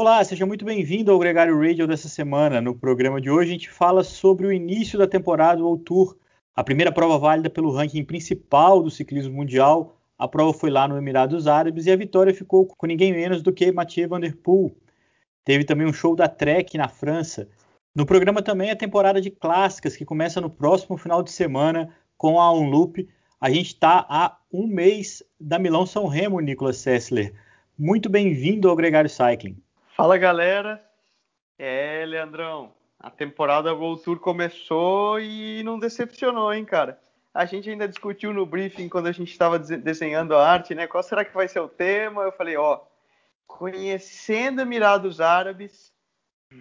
Olá, seja muito bem-vindo ao Gregário Radio dessa semana. No programa de hoje a gente fala sobre o início da temporada do Tour, a primeira prova válida pelo ranking principal do ciclismo mundial. A prova foi lá no Emirados Árabes e a vitória ficou com ninguém menos do que Mathieu Van Der Poel. Teve também um show da Trek na França. No programa também a temporada de clássicas que começa no próximo final de semana com a Unloop. A gente está há um mês da Milão São Remo, Nicolas Sessler. Muito bem-vindo ao Gregário Cycling. Fala galera, é Leandrão, a temporada World Tour começou e não decepcionou, hein, cara? A gente ainda discutiu no briefing quando a gente estava desenhando a arte, né? Qual será que vai ser o tema? Eu falei, ó, conhecendo Emirados Árabes,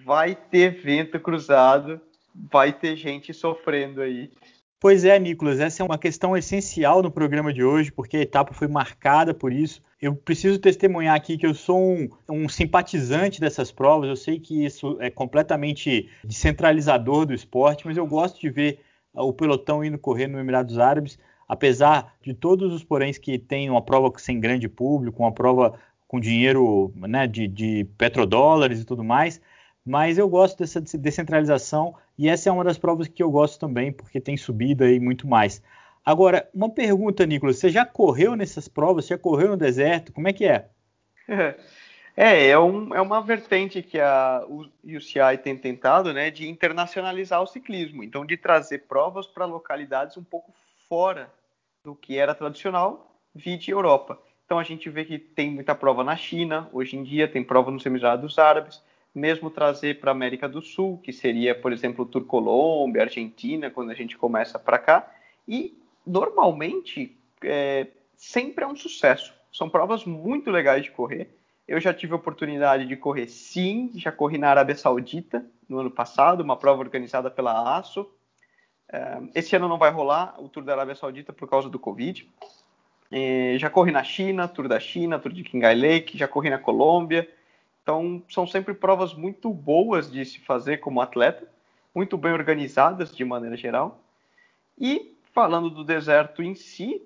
vai ter vento cruzado, vai ter gente sofrendo aí. Pois é, Nicolas, essa é uma questão essencial no programa de hoje, porque a etapa foi marcada por isso. Eu preciso testemunhar aqui que eu sou um, um, simpatizante dessas provas. Eu sei que isso é completamente descentralizador do esporte, mas eu gosto de ver o pelotão indo correr no Emirados Árabes, apesar de todos os poréns que tem uma prova sem grande público, uma prova com dinheiro né, de, de petrodólares e tudo mais. Mas eu gosto dessa descentralização e essa é uma das provas que eu gosto também, porque tem subida e muito mais. Agora, uma pergunta, Nicolas, você já correu nessas provas? Você já correu no deserto? Como é que é? É, é, um, é uma vertente que a UCI tem tentado, né, de internacionalizar o ciclismo. Então, de trazer provas para localidades um pouco fora do que era tradicional, vide Europa. Então, a gente vê que tem muita prova na China, hoje em dia tem prova nos Emirados Árabes, mesmo trazer para a América do Sul, que seria, por exemplo, Tour Colômbia, Argentina, quando a gente começa para cá, e normalmente é, sempre é um sucesso. São provas muito legais de correr. Eu já tive a oportunidade de correr, sim, já corri na Arábia Saudita no ano passado, uma prova organizada pela ASO. É, esse ano não vai rolar o Tour da Arábia Saudita por causa do Covid. É, já corri na China, Tour da China, Tour de Kingai Lake, já corri na Colômbia, então, são sempre provas muito boas de se fazer como atleta, muito bem organizadas de maneira geral. E, falando do deserto em si,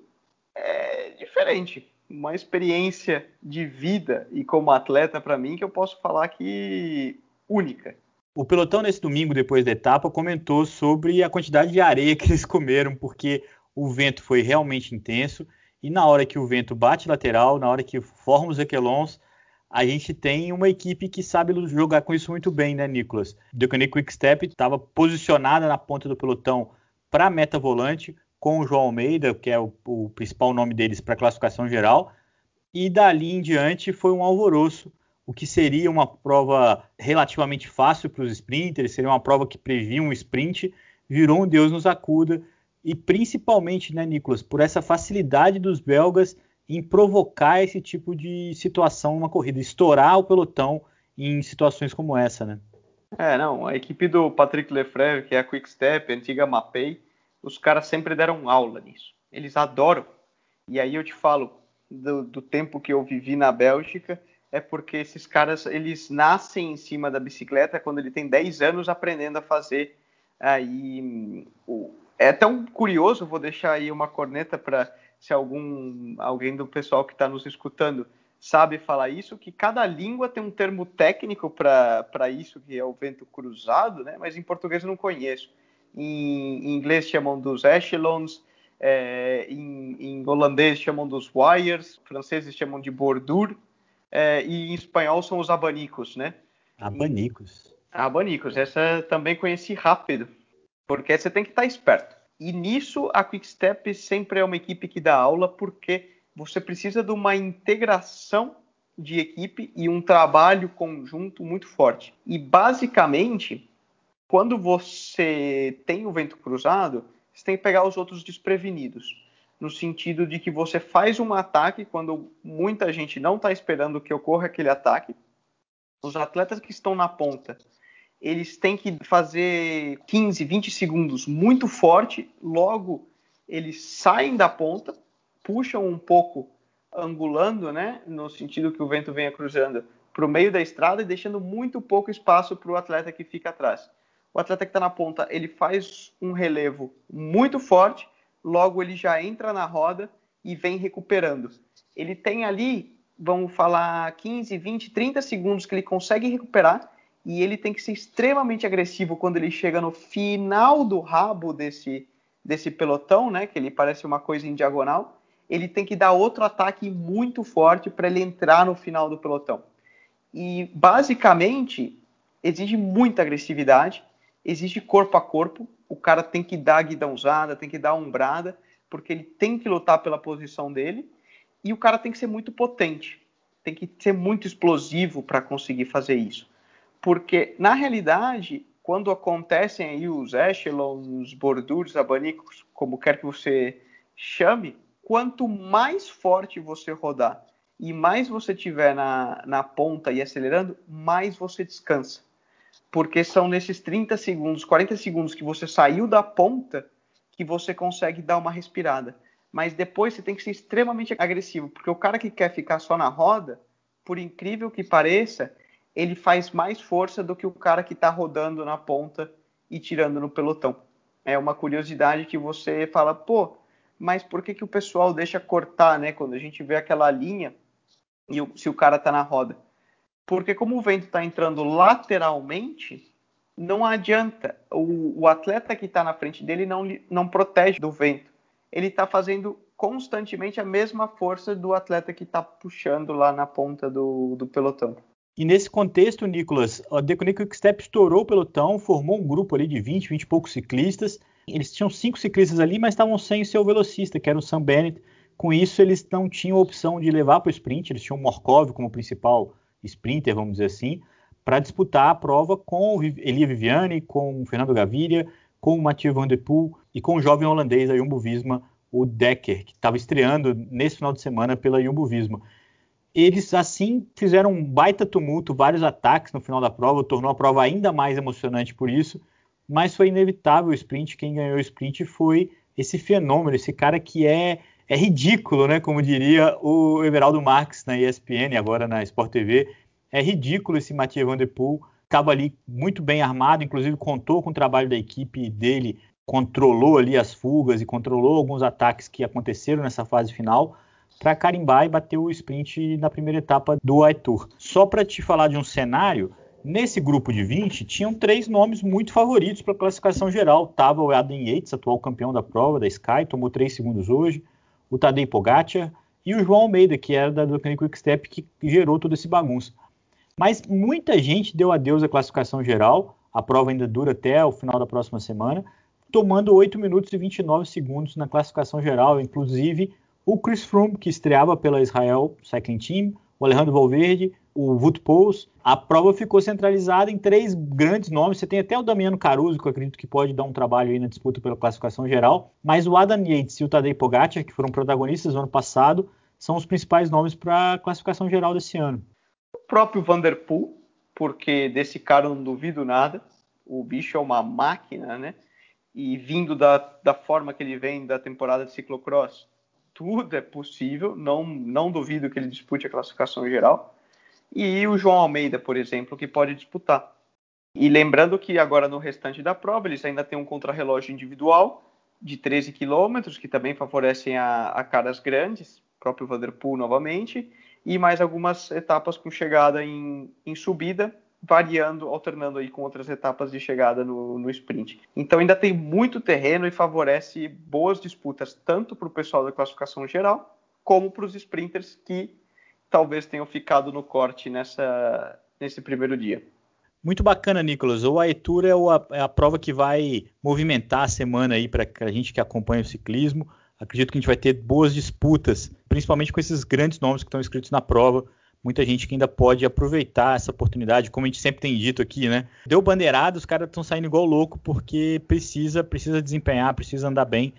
é diferente. Uma experiência de vida e como atleta, para mim, que eu posso falar que única. O pelotão, nesse domingo, depois da etapa, comentou sobre a quantidade de areia que eles comeram, porque o vento foi realmente intenso. E na hora que o vento bate lateral, na hora que forma os equelons, a gente tem uma equipe que sabe jogar com isso muito bem, né, Nicolas? Decane Quickstep estava posicionada na ponta do pelotão para meta volante, com o João Almeida, que é o, o principal nome deles para classificação geral, e dali em diante foi um alvoroço, o que seria uma prova relativamente fácil para os sprinters, seria uma prova que previa um sprint, virou um Deus nos acuda, e principalmente, né, Nicolas, por essa facilidade dos belgas em provocar esse tipo de situação numa corrida, estourar o pelotão em situações como essa, né? É, não, a equipe do Patrick Lefrère, que é a Quick Step, a antiga Mapei, os caras sempre deram aula nisso. Eles adoram. E aí eu te falo do, do tempo que eu vivi na Bélgica, é porque esses caras, eles nascem em cima da bicicleta quando ele tem 10 anos aprendendo a fazer aí o, é tão curioso, vou deixar aí uma corneta para se algum alguém do pessoal que está nos escutando sabe falar isso, que cada língua tem um termo técnico para isso, que é o vento cruzado, né? mas em português eu não conheço. Em, em inglês chamam dos echelons, é, em, em, holandês chamam dos wires, franceses chamam de bordure, é, e em espanhol são os abanicos, né? Abanicos. Abanicos, essa também conheci rápido, porque você tem que estar esperto. E nisso a Quickstep sempre é uma equipe que dá aula porque você precisa de uma integração de equipe e um trabalho conjunto muito forte. E basicamente, quando você tem o vento cruzado, você tem que pegar os outros desprevenidos. No sentido de que você faz um ataque quando muita gente não está esperando que ocorra aquele ataque. Os atletas que estão na ponta eles têm que fazer 15, 20 segundos muito forte, logo eles saem da ponta, puxam um pouco angulando, né, no sentido que o vento venha cruzando para o meio da estrada e deixando muito pouco espaço para o atleta que fica atrás. O atleta que está na ponta, ele faz um relevo muito forte, logo ele já entra na roda e vem recuperando. Ele tem ali vamos falar 15, 20, 30 segundos que ele consegue recuperar e ele tem que ser extremamente agressivo quando ele chega no final do rabo desse, desse pelotão, né? Que ele parece uma coisa em diagonal. Ele tem que dar outro ataque muito forte para ele entrar no final do pelotão. E basicamente exige muita agressividade, exige corpo a corpo. O cara tem que dar guidãozada, tem que dar umbrada, porque ele tem que lutar pela posição dele. E o cara tem que ser muito potente, tem que ser muito explosivo para conseguir fazer isso. Porque, na realidade, quando acontecem aí os echelons, os bordures, abanicos, como quer que você chame, quanto mais forte você rodar e mais você tiver na, na ponta e acelerando, mais você descansa. Porque são nesses 30 segundos, 40 segundos que você saiu da ponta que você consegue dar uma respirada. Mas depois você tem que ser extremamente agressivo, porque o cara que quer ficar só na roda, por incrível que pareça, ele faz mais força do que o cara que está rodando na ponta e tirando no pelotão. É uma curiosidade que você fala, pô, mas por que, que o pessoal deixa cortar, né? Quando a gente vê aquela linha e o, se o cara está na roda. Porque como o vento está entrando lateralmente, não adianta. O, o atleta que está na frente dele não, não protege do vento. Ele está fazendo constantemente a mesma força do atleta que está puxando lá na ponta do, do pelotão. E nesse contexto, Nicolas, a Deconic Quickstep estourou o pelotão, formou um grupo ali de 20, 20 e poucos ciclistas. Eles tinham cinco ciclistas ali, mas estavam sem o seu velocista, que era o Sam Bennett. Com isso, eles não tinham opção de levar para o sprint, eles tinham o Morkov como principal sprinter, vamos dizer assim, para disputar a prova com o Elia Viviani, com o Fernando Gaviria, com o Mathieu Van Der Poel e com o jovem holandês da Jumbo Visma, o Decker, que estava estreando nesse final de semana pela Jumbo Visma. Eles assim fizeram um baita tumulto, vários ataques no final da prova, tornou a prova ainda mais emocionante por isso, mas foi inevitável o sprint. Quem ganhou o sprint foi esse fenômeno, esse cara que é, é ridículo, né? Como diria o Everaldo Marques na ESPN, agora na Sport TV. É ridículo esse Mathieu Van Der Poel. Estava ali muito bem armado, inclusive contou com o trabalho da equipe dele, controlou ali as fugas e controlou alguns ataques que aconteceram nessa fase final para carimbar e bater o sprint na primeira etapa do iTour. Só para te falar de um cenário, nesse grupo de 20 tinham três nomes muito favoritos para a classificação geral. Tava o Adam Yates, atual campeão da prova da Sky, tomou três segundos hoje, o Tadej Pogacar e o João Almeida, que era da Ducati Quick que gerou todo esse bagunço. Mas muita gente deu adeus à classificação geral, a prova ainda dura até o final da próxima semana, tomando 8 minutos e 29 segundos na classificação geral, inclusive o Chris Froome, que estreava pela Israel Cycling Team, o Alejandro Valverde, o Wout Poels. A prova ficou centralizada em três grandes nomes. Você tem até o Damiano Caruso, que eu acredito que pode dar um trabalho aí na disputa pela classificação geral. Mas o Adam Yates e o Tadej Pogacar, que foram protagonistas no ano passado, são os principais nomes para a classificação geral desse ano. O próprio Vanderpool, porque desse cara eu não duvido nada. O bicho é uma máquina, né? E vindo da, da forma que ele vem da temporada de ciclocross, tudo é possível, não, não duvido que ele dispute a classificação geral. E o João Almeida, por exemplo, que pode disputar. E lembrando que agora no restante da prova eles ainda têm um contrarrelógio individual de 13 quilômetros, que também favorecem a, a caras grandes, próprio Vanderpool novamente, e mais algumas etapas com chegada em, em subida, variando, alternando aí com outras etapas de chegada no, no sprint. Então ainda tem muito terreno e favorece boas disputas, tanto para o pessoal da classificação geral, como para os sprinters que talvez tenham ficado no corte nessa, nesse primeiro dia. Muito bacana, Nicolas. O Aetur é, é, a prova que vai movimentar a semana aí para a gente que acompanha o ciclismo. Acredito que a gente vai ter boas disputas, principalmente com esses grandes nomes que estão escritos na prova muita gente que ainda pode aproveitar essa oportunidade, como a gente sempre tem dito aqui, né? Deu bandeirada, os caras estão saindo igual louco porque precisa, precisa desempenhar, precisa andar bem.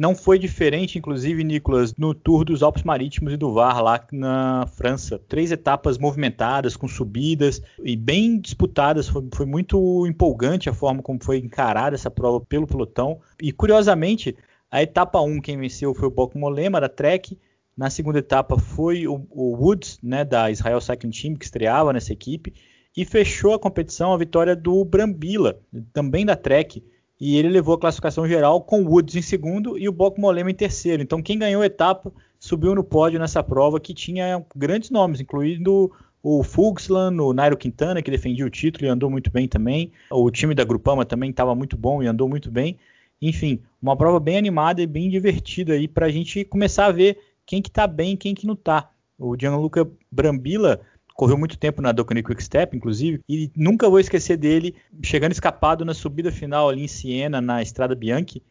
Não foi diferente, inclusive, Nicolas, no Tour dos Alpes Marítimos e do Var, lá na França. Três etapas movimentadas, com subidas e bem disputadas. Foi, foi muito empolgante a forma como foi encarada essa prova pelo pelotão. E, curiosamente, a etapa 1, quem venceu foi o Boco Molema, da Trek. Na segunda etapa foi o, o Woods, né, da Israel Cycling Team, que estreava nessa equipe, e fechou a competição a vitória do Brambila, também da Trek, e ele levou a classificação geral com o Woods em segundo e o Boco Molema em terceiro. Então quem ganhou a etapa subiu no pódio nessa prova que tinha grandes nomes, incluindo o Fugsland, o Nairo Quintana, que defendia o título e andou muito bem também. O time da Grupama também estava muito bom e andou muito bem. Enfim, uma prova bem animada e bem divertida aí para a gente começar a ver quem que está bem quem que não está. O Gianluca Brambilla correu muito tempo na Docani Quick Step, inclusive, e nunca vou esquecer dele chegando escapado na subida final ali em Siena, na Estrada Bianchi,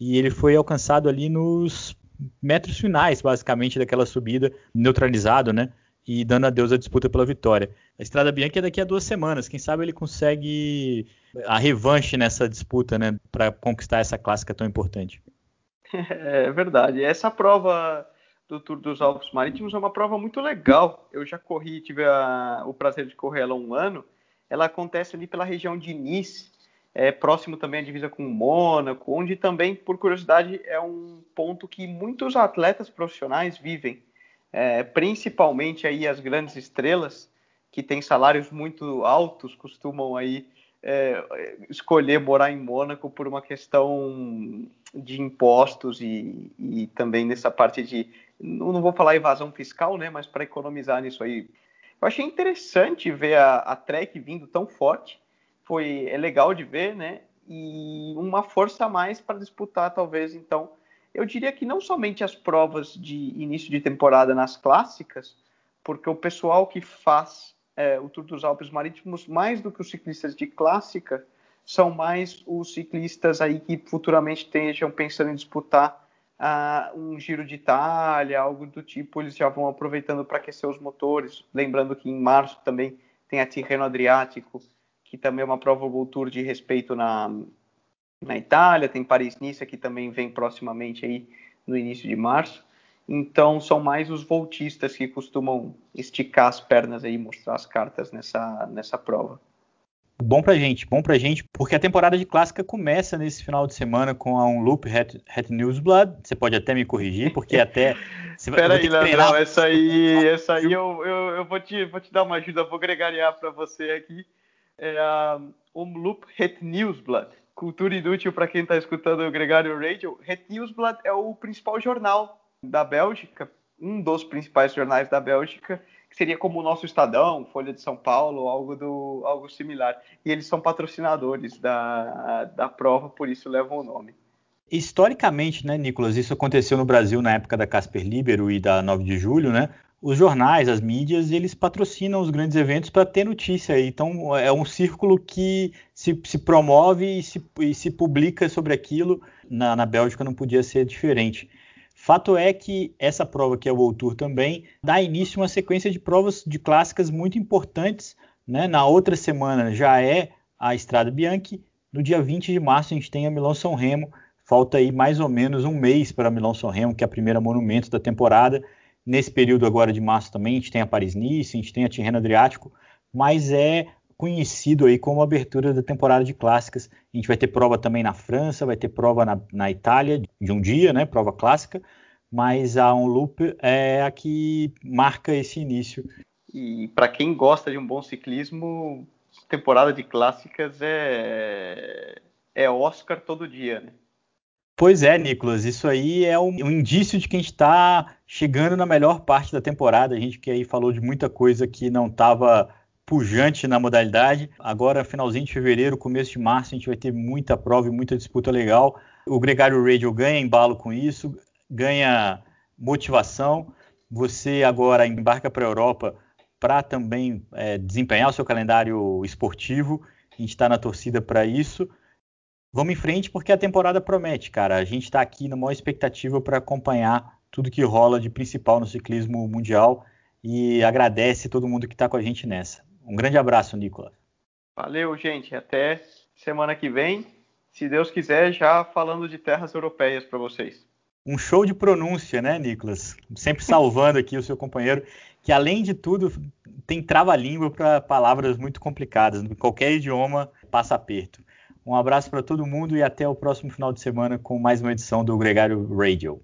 e ele foi alcançado ali nos metros finais, basicamente, daquela subida, neutralizado, né? E dando adeus à disputa pela vitória. A Estrada Bianchi é daqui a duas semanas. Quem sabe ele consegue a revanche nessa disputa, né? Para conquistar essa clássica tão importante. É verdade. Essa prova do Tour dos Alpes Marítimos é uma prova muito legal. Eu já corri, tive a, o prazer de correr ela um ano. Ela acontece ali pela região de Nice, é próximo também à divisa com Mônaco, onde também, por curiosidade, é um ponto que muitos atletas profissionais vivem, é, principalmente aí as grandes estrelas que têm salários muito altos costumam aí é, escolher morar em Mônaco por uma questão de impostos e, e também nessa parte de não vou falar evasão fiscal, né, mas para economizar nisso aí. Eu achei interessante ver a, a Trek vindo tão forte, foi é legal de ver, né, e uma força a mais para disputar, talvez, então, eu diria que não somente as provas de início de temporada nas clássicas, porque o pessoal que faz é, o Tour dos Alpes Marítimos, mais do que os ciclistas de clássica, são mais os ciclistas aí que futuramente estejam pensando em disputar um Giro de Itália, algo do tipo, eles já vão aproveitando para aquecer os motores. Lembrando que em março também tem a Tirreno Adriático, que também é uma prova World Tour de respeito na, na Itália, tem Paris-Nice, que também vem proximamente aí no início de março. Então são mais os voltistas que costumam esticar as pernas aí, mostrar as cartas nessa, nessa prova. Bom pra gente, bom pra gente, porque a temporada de clássica começa nesse final de semana com a um loop Hat, Hat Newsblad. Você pode até me corrigir, porque até. Espera aí, Leandrão, essa aí, essa aí eu, eu, eu, vou, te, vou te dar uma ajuda, vou gregariar para você aqui. É a Umloop Het Newsblad. Cultura inútil para quem está escutando o Gregário Radio. Het Newsblad é o principal jornal da Bélgica, um dos principais jornais da Bélgica, que seria como o nosso Estadão, Folha de São Paulo, algo, do, algo similar. E eles são patrocinadores da, da prova, por isso levam o nome. Historicamente, né, Nicolas, isso aconteceu no Brasil na época da Casper Libero e da 9 de julho, né? Os jornais, as mídias, eles patrocinam os grandes eventos para ter notícia. Então, é um círculo que se, se promove e se, e se, publica sobre aquilo. Na, na Bélgica não podia ser diferente. Fato é que essa prova, que é o World Tour também, dá início a uma sequência de provas de clássicas muito importantes. Né? Na outra semana já é a Estrada Bianchi. No dia 20 de março a gente tem a Milão-São Remo. Falta aí mais ou menos um mês para a Milão-São Remo, que é a primeira monumento da temporada. Nesse período agora de março também a gente tem a Paris-Nice, a gente tem a Tirreno Adriático, mas é conhecido aí como abertura da temporada de clássicas. A gente vai ter prova também na França, vai ter prova na, na Itália de um dia, né, prova clássica, mas a Onloop é a que marca esse início. E para quem gosta de um bom ciclismo, temporada de clássicas é, é Oscar todo dia, né? Pois é, Nicolas, isso aí é um, um indício de que a gente está chegando na melhor parte da temporada. A gente que aí falou de muita coisa que não estava pujante na modalidade. Agora, finalzinho de fevereiro, começo de março, a gente vai ter muita prova e muita disputa legal. O Gregário Radio ganha embalo com isso, ganha motivação. Você agora embarca para a Europa para também é, desempenhar o seu calendário esportivo. A gente está na torcida para isso. Vamos em frente porque a temporada promete, cara. A gente está aqui na maior expectativa para acompanhar tudo que rola de principal no ciclismo mundial e agradece todo mundo que está com a gente nessa. Um grande abraço, Nicolas. Valeu, gente. Até semana que vem. Se Deus quiser, já falando de terras europeias para vocês. Um show de pronúncia, né, Nicolas? Sempre salvando aqui o seu companheiro, que além de tudo tem trava-língua para palavras muito complicadas. Em qualquer idioma passa aperto. Um abraço para todo mundo e até o próximo final de semana com mais uma edição do Gregário Radio.